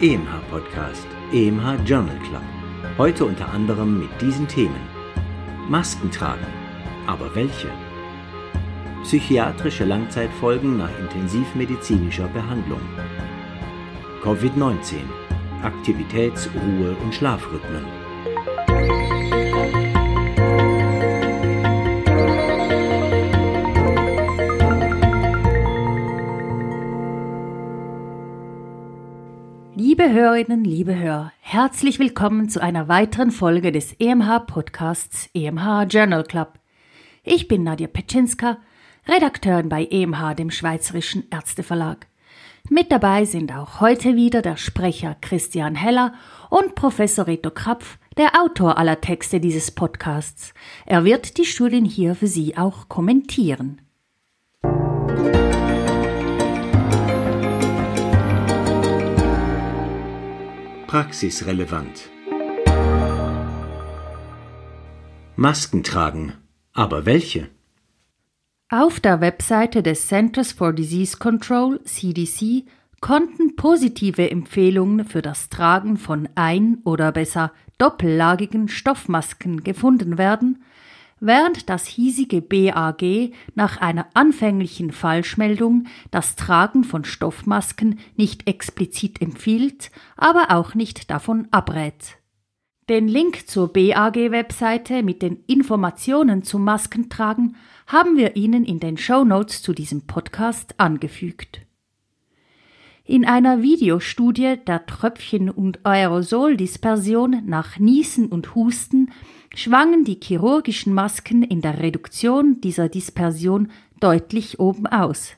EMH Podcast, EMH Journal Club. Heute unter anderem mit diesen Themen. Masken tragen. Aber welche? Psychiatrische Langzeitfolgen nach intensivmedizinischer Behandlung. Covid-19. Aktivitäts-, Ruhe- und Schlafrhythmen. Liebe Hörerinnen, liebe Hörer, herzlich willkommen zu einer weiteren Folge des EMH Podcasts EMH Journal Club. Ich bin Nadja Petschinska, Redakteurin bei EMH, dem Schweizerischen Ärzteverlag. Mit dabei sind auch heute wieder der Sprecher Christian Heller und Professor Reto Krapf, der Autor aller Texte dieses Podcasts. Er wird die Studien hier für Sie auch kommentieren. Praxisrelevant. Masken tragen. Aber welche? Auf der Webseite des Centers for Disease Control CDC konnten positive Empfehlungen für das Tragen von ein- oder besser doppellagigen Stoffmasken gefunden werden, während das hiesige BAG nach einer anfänglichen Falschmeldung das Tragen von Stoffmasken nicht explizit empfiehlt, aber auch nicht davon abrät. Den Link zur BAG-Webseite mit den Informationen zum Maskentragen haben wir Ihnen in den Show Notes zu diesem Podcast angefügt. In einer Videostudie der Tröpfchen- und Aerosoldispersion nach Niesen und Husten schwangen die chirurgischen Masken in der Reduktion dieser Dispersion deutlich oben aus.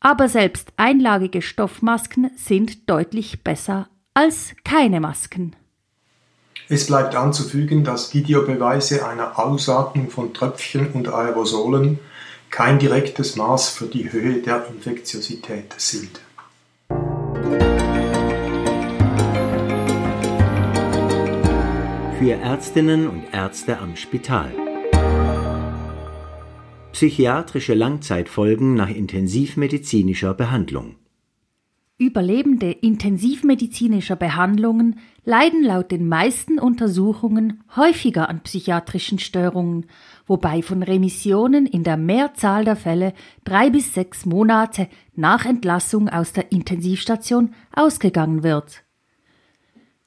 Aber selbst einlagige Stoffmasken sind deutlich besser als keine Masken. Es bleibt anzufügen, dass Videobeweise einer Ausatmung von Tröpfchen und Aerosolen kein direktes Maß für die Höhe der Infektiosität sind. Für Ärztinnen und Ärzte am Spital. Psychiatrische Langzeitfolgen nach intensivmedizinischer Behandlung. Überlebende intensivmedizinischer Behandlungen leiden laut den meisten Untersuchungen häufiger an psychiatrischen Störungen, wobei von Remissionen in der Mehrzahl der Fälle drei bis sechs Monate nach Entlassung aus der Intensivstation ausgegangen wird.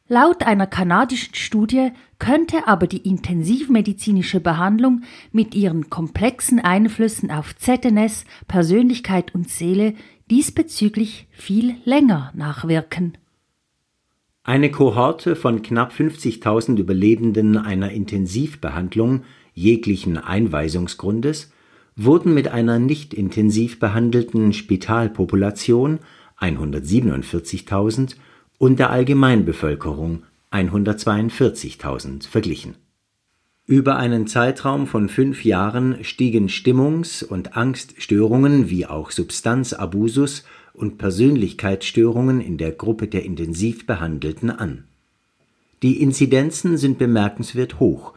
Laut einer kanadischen Studie könnte aber die intensivmedizinische Behandlung mit ihren komplexen Einflüssen auf ZNS, Persönlichkeit und Seele diesbezüglich viel länger nachwirken. Eine Kohorte von knapp 50.000 Überlebenden einer Intensivbehandlung jeglichen Einweisungsgrundes wurden mit einer nicht intensiv behandelten Spitalpopulation 147.000 und der Allgemeinbevölkerung 142.000 verglichen. Über einen Zeitraum von fünf Jahren stiegen Stimmungs- und Angststörungen wie auch Substanzabusus und Persönlichkeitsstörungen in der Gruppe der intensiv Behandelten an. Die Inzidenzen sind bemerkenswert hoch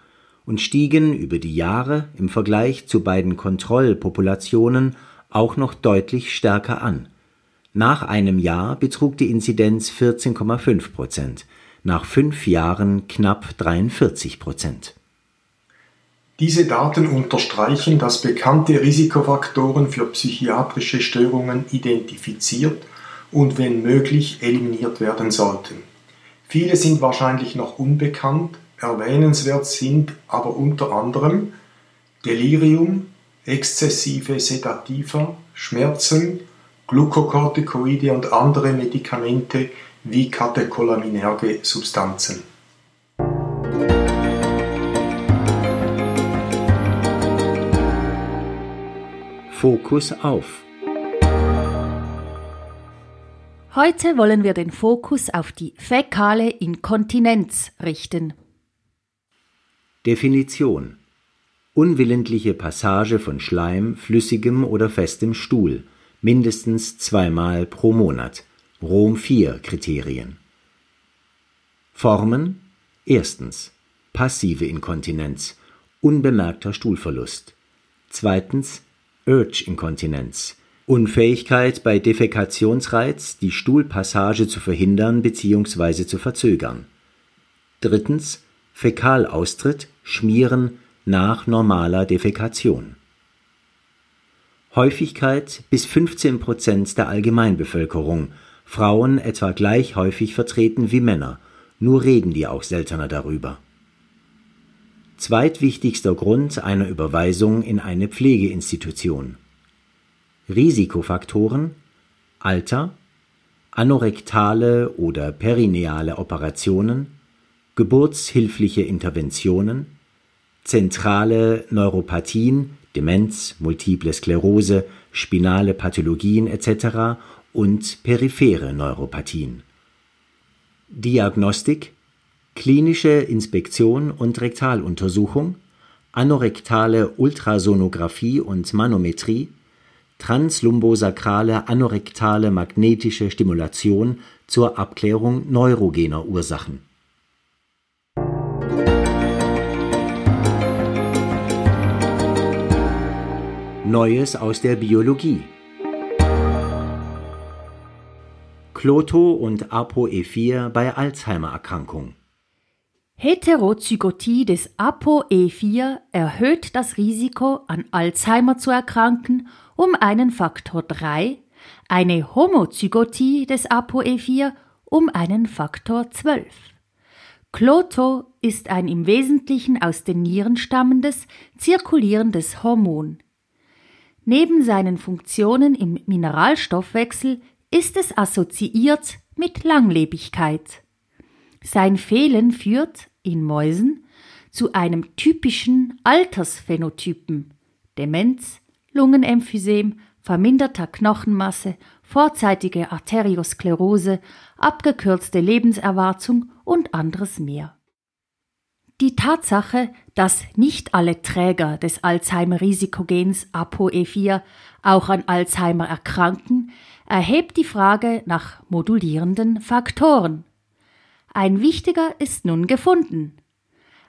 und stiegen über die Jahre im Vergleich zu beiden Kontrollpopulationen auch noch deutlich stärker an nach einem Jahr betrug die Inzidenz 14,5 Prozent, nach fünf Jahren knapp 43 Prozent. Diese Daten unterstreichen, dass bekannte Risikofaktoren für psychiatrische Störungen identifiziert und wenn möglich eliminiert werden sollten. Viele sind wahrscheinlich noch unbekannt, erwähnenswert sind aber unter anderem Delirium, exzessive Sedativa, Schmerzen, Glukokortikoide und andere Medikamente wie katecholaminerge Substanzen. Fokus auf. Heute wollen wir den Fokus auf die fäkale Inkontinenz richten. Definition Unwillentliche Passage von Schleim, flüssigem oder festem Stuhl, mindestens zweimal pro Monat. Rom 4 Kriterien. Formen: Erstens passive Inkontinenz, unbemerkter Stuhlverlust. Zweitens Urge-Inkontinenz, Unfähigkeit bei Defekationsreiz, die Stuhlpassage zu verhindern bzw. zu verzögern. Drittens Fäkalaustritt, Schmieren nach normaler Defekation. Häufigkeit bis 15 Prozent der Allgemeinbevölkerung, Frauen etwa gleich häufig vertreten wie Männer, nur reden die auch seltener darüber. Zweitwichtigster Grund einer Überweisung in eine Pflegeinstitution. Risikofaktoren Alter, anorektale oder perineale Operationen, geburtshilfliche Interventionen, zentrale Neuropathien (Demenz, Multiple Sklerose, spinale Pathologien etc.) und periphere Neuropathien. Diagnostik klinische Inspektion und Rektaluntersuchung, anorektale Ultrasonographie und Manometrie, translumbosakrale anorektale magnetische Stimulation zur Abklärung neurogener Ursachen Neues aus der Biologie Kloto und ApoE4 bei Alzheimer-Erkrankung Heterozygotie des ApoE4 erhöht das Risiko, an Alzheimer zu erkranken, um einen Faktor 3, eine Homozygotie des ApoE4 um einen Faktor 12. Kloto ist ein im Wesentlichen aus den Nieren stammendes, zirkulierendes Hormon. Neben seinen Funktionen im Mineralstoffwechsel ist es assoziiert mit Langlebigkeit. Sein Fehlen führt, in Mäusen, zu einem typischen Altersphänotypen Demenz, Lungenemphysem, verminderter Knochenmasse, vorzeitige Arteriosklerose, abgekürzte Lebenserwartung und anderes mehr. Die Tatsache, dass nicht alle Träger des Alzheimer-Risikogens ApoE4 auch an Alzheimer erkranken, erhebt die Frage nach modulierenden Faktoren. Ein wichtiger ist nun gefunden.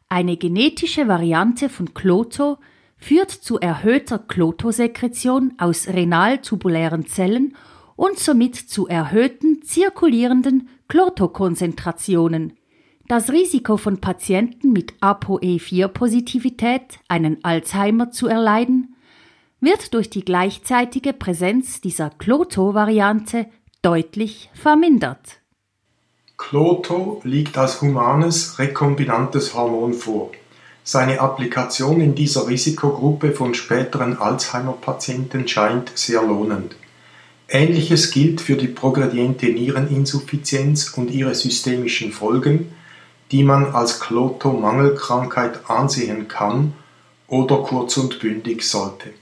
Eine genetische Variante von Kloto führt zu erhöhter Klotosekretion aus renal-tubulären Zellen und somit zu erhöhten zirkulierenden Klotokonzentrationen das Risiko von Patienten mit ApoE4-Positivität, einen Alzheimer zu erleiden, wird durch die gleichzeitige Präsenz dieser Kloto-Variante deutlich vermindert. Kloto liegt als humanes rekombinantes Hormon vor. Seine Applikation in dieser Risikogruppe von späteren Alzheimer-Patienten scheint sehr lohnend. Ähnliches gilt für die progrediente Niereninsuffizienz und ihre systemischen Folgen, die man als Kloto-Mangelkrankheit ansehen kann oder kurz und bündig sollte.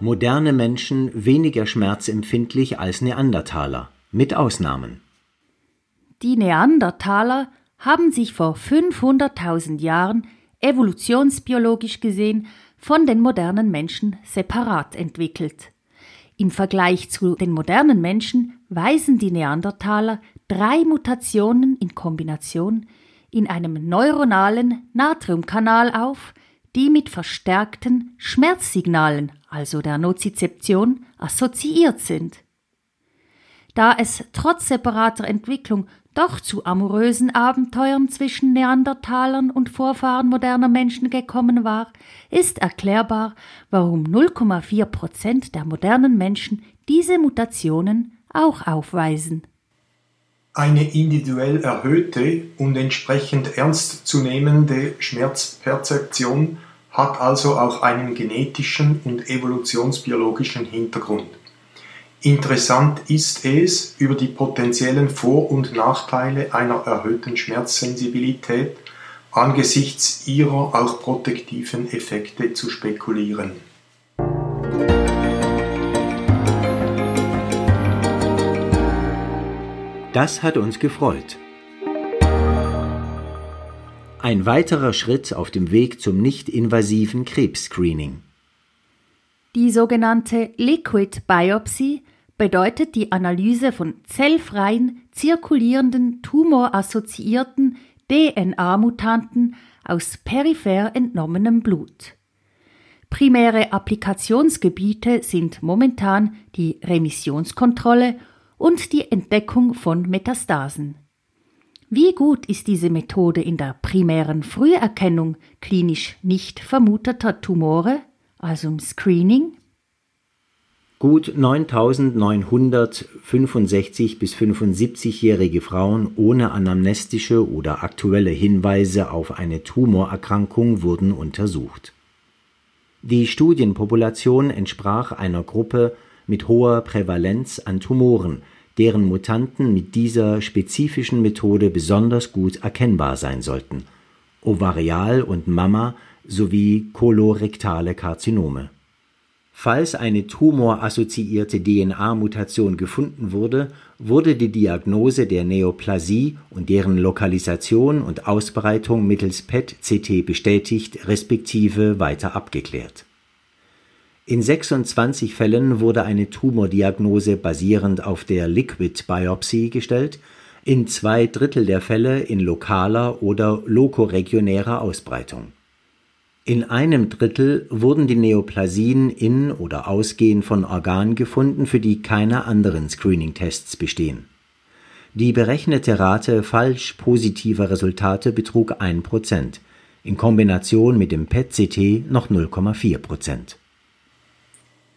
Moderne Menschen weniger schmerzempfindlich als Neandertaler, mit Ausnahmen. Die Neandertaler haben sich vor 500.000 Jahren evolutionsbiologisch gesehen von den modernen Menschen separat entwickelt. Im Vergleich zu den modernen Menschen weisen die Neandertaler drei Mutationen in Kombination in einem neuronalen Natriumkanal auf, die mit verstärkten Schmerzsignalen, also der Nozizeption, assoziiert sind. Da es trotz separater Entwicklung doch zu amorösen Abenteuern zwischen Neandertalern und Vorfahren moderner Menschen gekommen war, ist erklärbar, warum 0,4 Prozent der modernen Menschen diese Mutationen auch aufweisen. Eine individuell erhöhte und entsprechend ernstzunehmende Schmerzperzeption hat also auch einen genetischen und evolutionsbiologischen Hintergrund. Interessant ist es, über die potenziellen Vor- und Nachteile einer erhöhten Schmerzsensibilität angesichts ihrer auch protektiven Effekte zu spekulieren. Das hat uns gefreut. Ein weiterer Schritt auf dem Weg zum nicht-invasiven Krebsscreening. Die sogenannte Liquid Biopsy bedeutet die Analyse von zellfreien, zirkulierenden, tumorassoziierten DNA-Mutanten aus peripher entnommenem Blut. Primäre Applikationsgebiete sind momentan die Remissionskontrolle und die Entdeckung von Metastasen. Wie gut ist diese Methode in der primären Früherkennung klinisch nicht vermuteter Tumore, also im Screening? Gut 9965 bis 75-jährige Frauen ohne anamnestische oder aktuelle Hinweise auf eine Tumorerkrankung wurden untersucht. Die Studienpopulation entsprach einer Gruppe mit hoher Prävalenz an Tumoren, deren Mutanten mit dieser spezifischen Methode besonders gut erkennbar sein sollten (Ovarial und Mamma sowie kolorektale Karzinome Falls eine tumorassoziierte DNA-Mutation gefunden wurde, wurde die Diagnose der Neoplasie und deren Lokalisation und Ausbreitung mittels PET-CT bestätigt respektive weiter abgeklärt. In 26 Fällen wurde eine Tumordiagnose basierend auf der Liquid Biopsy gestellt, in zwei Drittel der Fälle in lokaler oder lokoregionärer Ausbreitung in einem Drittel wurden die Neoplasien in oder ausgehend von Organen gefunden, für die keine anderen Screening-Tests bestehen. Die berechnete Rate falsch positiver Resultate betrug 1 Prozent, in Kombination mit dem PET-CT noch 0,4 Prozent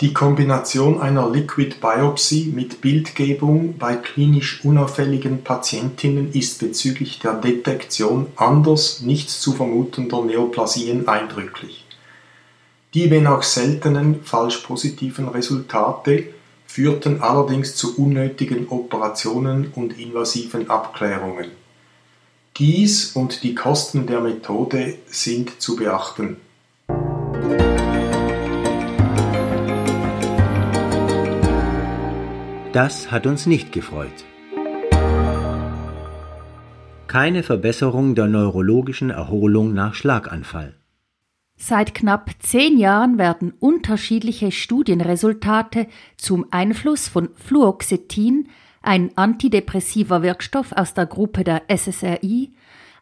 die Kombination einer Liquid Biopsy mit Bildgebung bei klinisch unauffälligen Patientinnen ist bezüglich der Detektion anders nicht zu vermutender Neoplasien eindrücklich. Die wenn auch seltenen falsch positiven Resultate führten allerdings zu unnötigen Operationen und invasiven Abklärungen. Dies und die Kosten der Methode sind zu beachten Das hat uns nicht gefreut. Keine Verbesserung der neurologischen Erholung nach Schlaganfall. Seit knapp zehn Jahren werden unterschiedliche Studienresultate zum Einfluss von Fluoxetin, ein antidepressiver Wirkstoff aus der Gruppe der SSRI,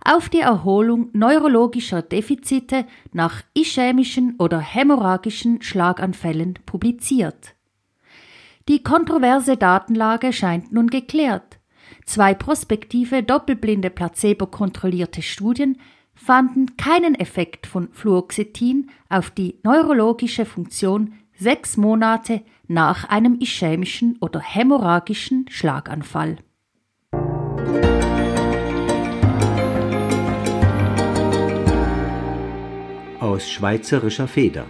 auf die Erholung neurologischer Defizite nach ischämischen oder hämorrhagischen Schlaganfällen publiziert. Die kontroverse Datenlage scheint nun geklärt. Zwei prospektive, doppelblinde, placebo-kontrollierte Studien fanden keinen Effekt von Fluoxetin auf die neurologische Funktion sechs Monate nach einem ischämischen oder hämorrhagischen Schlaganfall. Aus schweizerischer Feder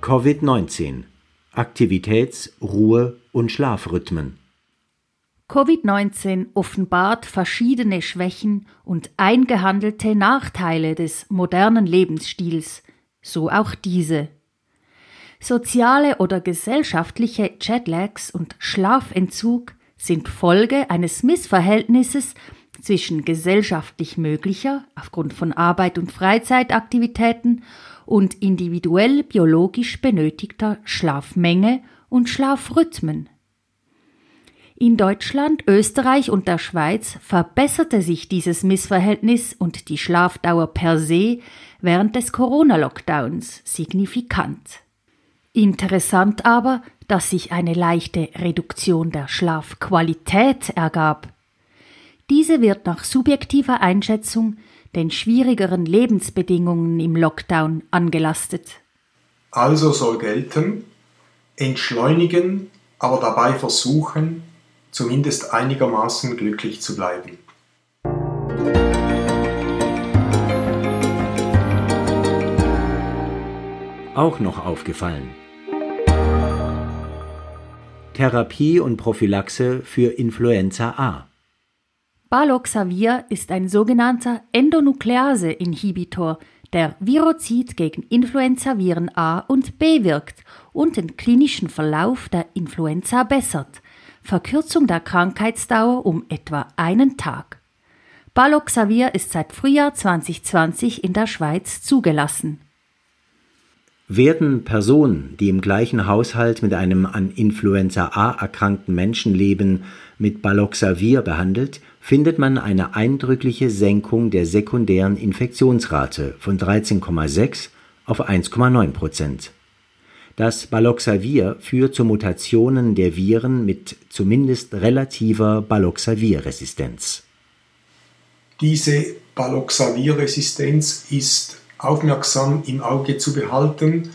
Covid-19 Aktivitäts-, Ruhe- und Schlafrhythmen. Covid-19 offenbart verschiedene Schwächen und eingehandelte Nachteile des modernen Lebensstils, so auch diese. Soziale oder gesellschaftliche Jetlags und Schlafentzug sind Folge eines Missverhältnisses zwischen gesellschaftlich möglicher, aufgrund von Arbeit und Freizeitaktivitäten, und individuell biologisch benötigter Schlafmenge und Schlafrhythmen. In Deutschland, Österreich und der Schweiz verbesserte sich dieses Missverhältnis und die Schlafdauer per se während des Corona-Lockdowns signifikant. Interessant aber, dass sich eine leichte Reduktion der Schlafqualität ergab. Diese wird nach subjektiver Einschätzung den schwierigeren Lebensbedingungen im Lockdown angelastet. Also soll gelten, entschleunigen, aber dabei versuchen, zumindest einigermaßen glücklich zu bleiben. Auch noch aufgefallen. Therapie und Prophylaxe für Influenza A. Baloxavir ist ein sogenannter Endonuklease-Inhibitor, der Virozid gegen Influenzaviren A und B wirkt und den klinischen Verlauf der Influenza bessert. Verkürzung der Krankheitsdauer um etwa einen Tag. Baloxavir ist seit Frühjahr 2020 in der Schweiz zugelassen. Werden Personen, die im gleichen Haushalt mit einem an Influenza A erkrankten Menschen leben, mit Baloxavir behandelt, findet man eine eindrückliche Senkung der sekundären Infektionsrate von 13,6 auf 1,9 Prozent. Das Baloxavir führt zu Mutationen der Viren mit zumindest relativer Baloxavir-Resistenz. Diese Baloxavir-Resistenz ist aufmerksam im Auge zu behalten,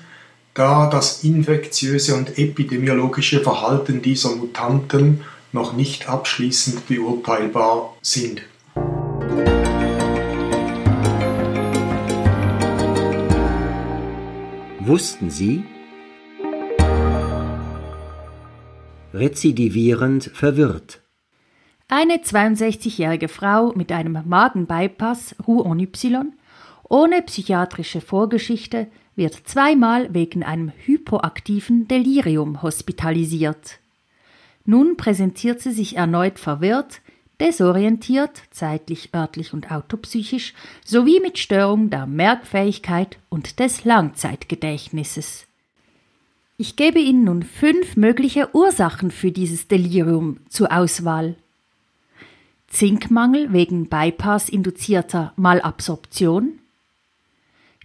da das infektiöse und epidemiologische Verhalten dieser Mutanten noch nicht abschließend beurteilbar sind. Wussten Sie? Rezidivierend verwirrt. Eine 62-jährige Frau mit einem Magenbypass Roux en Y ohne psychiatrische Vorgeschichte wird zweimal wegen einem hypoaktiven Delirium hospitalisiert. Nun präsentiert sie sich erneut verwirrt, desorientiert, zeitlich, örtlich und autopsychisch, sowie mit Störung der Merkfähigkeit und des Langzeitgedächtnisses. Ich gebe Ihnen nun fünf mögliche Ursachen für dieses Delirium zur Auswahl. Zinkmangel wegen Bypass-induzierter Malabsorption,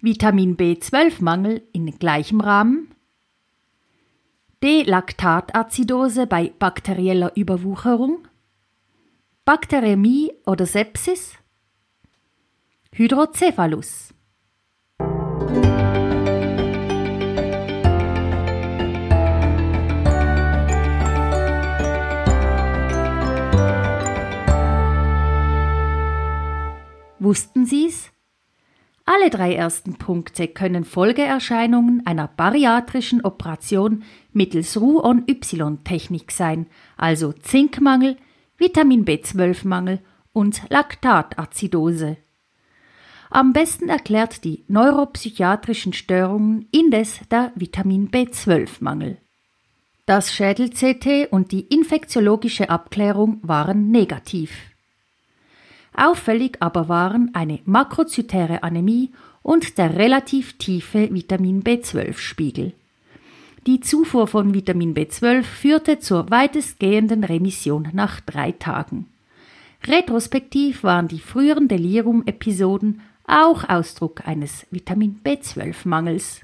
Vitamin B12-Mangel in gleichem Rahmen, D-Laktatazidose bei bakterieller Überwucherung, Bakteriämie oder Sepsis, Hydrocephalus. Wussten Sie's? Alle drei ersten Punkte können Folgeerscheinungen einer bariatrischen Operation mittels Roux-en-Y-Technik sein, also Zinkmangel, Vitamin B12-Mangel und Laktatazidose. Am besten erklärt die neuropsychiatrischen Störungen indes der Vitamin B12-Mangel. Das Schädel-CT und die infektiologische Abklärung waren negativ. Auffällig aber waren eine makrozytäre Anämie und der relativ tiefe Vitamin B12-Spiegel. Die Zufuhr von Vitamin B12 führte zur weitestgehenden Remission nach drei Tagen. Retrospektiv waren die früheren Delirium-Episoden auch Ausdruck eines Vitamin B12-Mangels.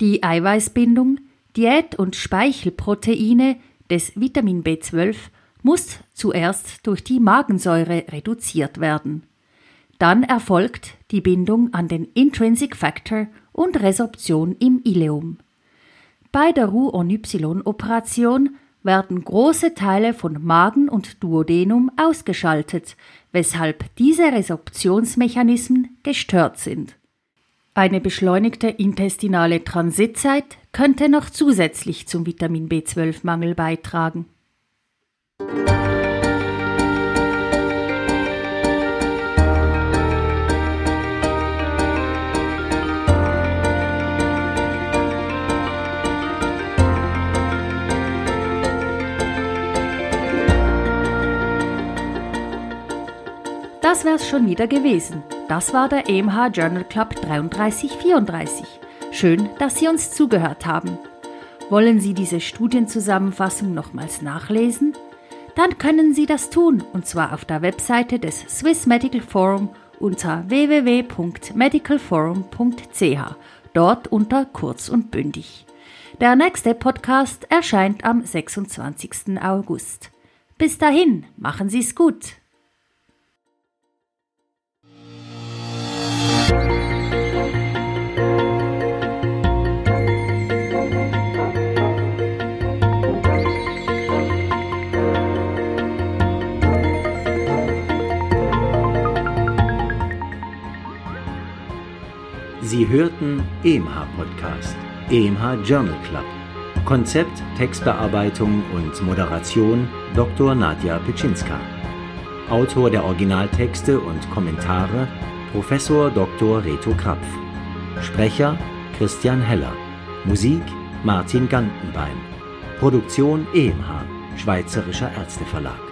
Die Eiweißbindung, Diät- und Speichelproteine des Vitamin B12 muss zuerst durch die Magensäure reduziert werden. Dann erfolgt die Bindung an den Intrinsic Factor und Resorption im Ileum. Bei der Roux-en-Y-Operation werden große Teile von Magen und Duodenum ausgeschaltet, weshalb diese Resorptionsmechanismen gestört sind. Eine beschleunigte intestinale Transitzeit könnte noch zusätzlich zum Vitamin B12-Mangel beitragen. Das wär's schon wieder gewesen. Das war der EMH Journal Club 3334. Schön, dass Sie uns zugehört haben. Wollen Sie diese Studienzusammenfassung nochmals nachlesen? Dann können Sie das tun, und zwar auf der Webseite des Swiss Medical Forum unter www.medicalforum.ch, dort unter kurz und bündig. Der nächste Podcast erscheint am 26. August. Bis dahin, machen Sie es gut. Sie hörten EMH Podcast, EMH Journal Club. Konzept, Textbearbeitung und Moderation Dr. Nadja Pitschinska. Autor der Originaltexte und Kommentare Professor Dr. Reto Krapf. Sprecher Christian Heller. Musik Martin Gantenbein. Produktion EMH, Schweizerischer Ärzteverlag.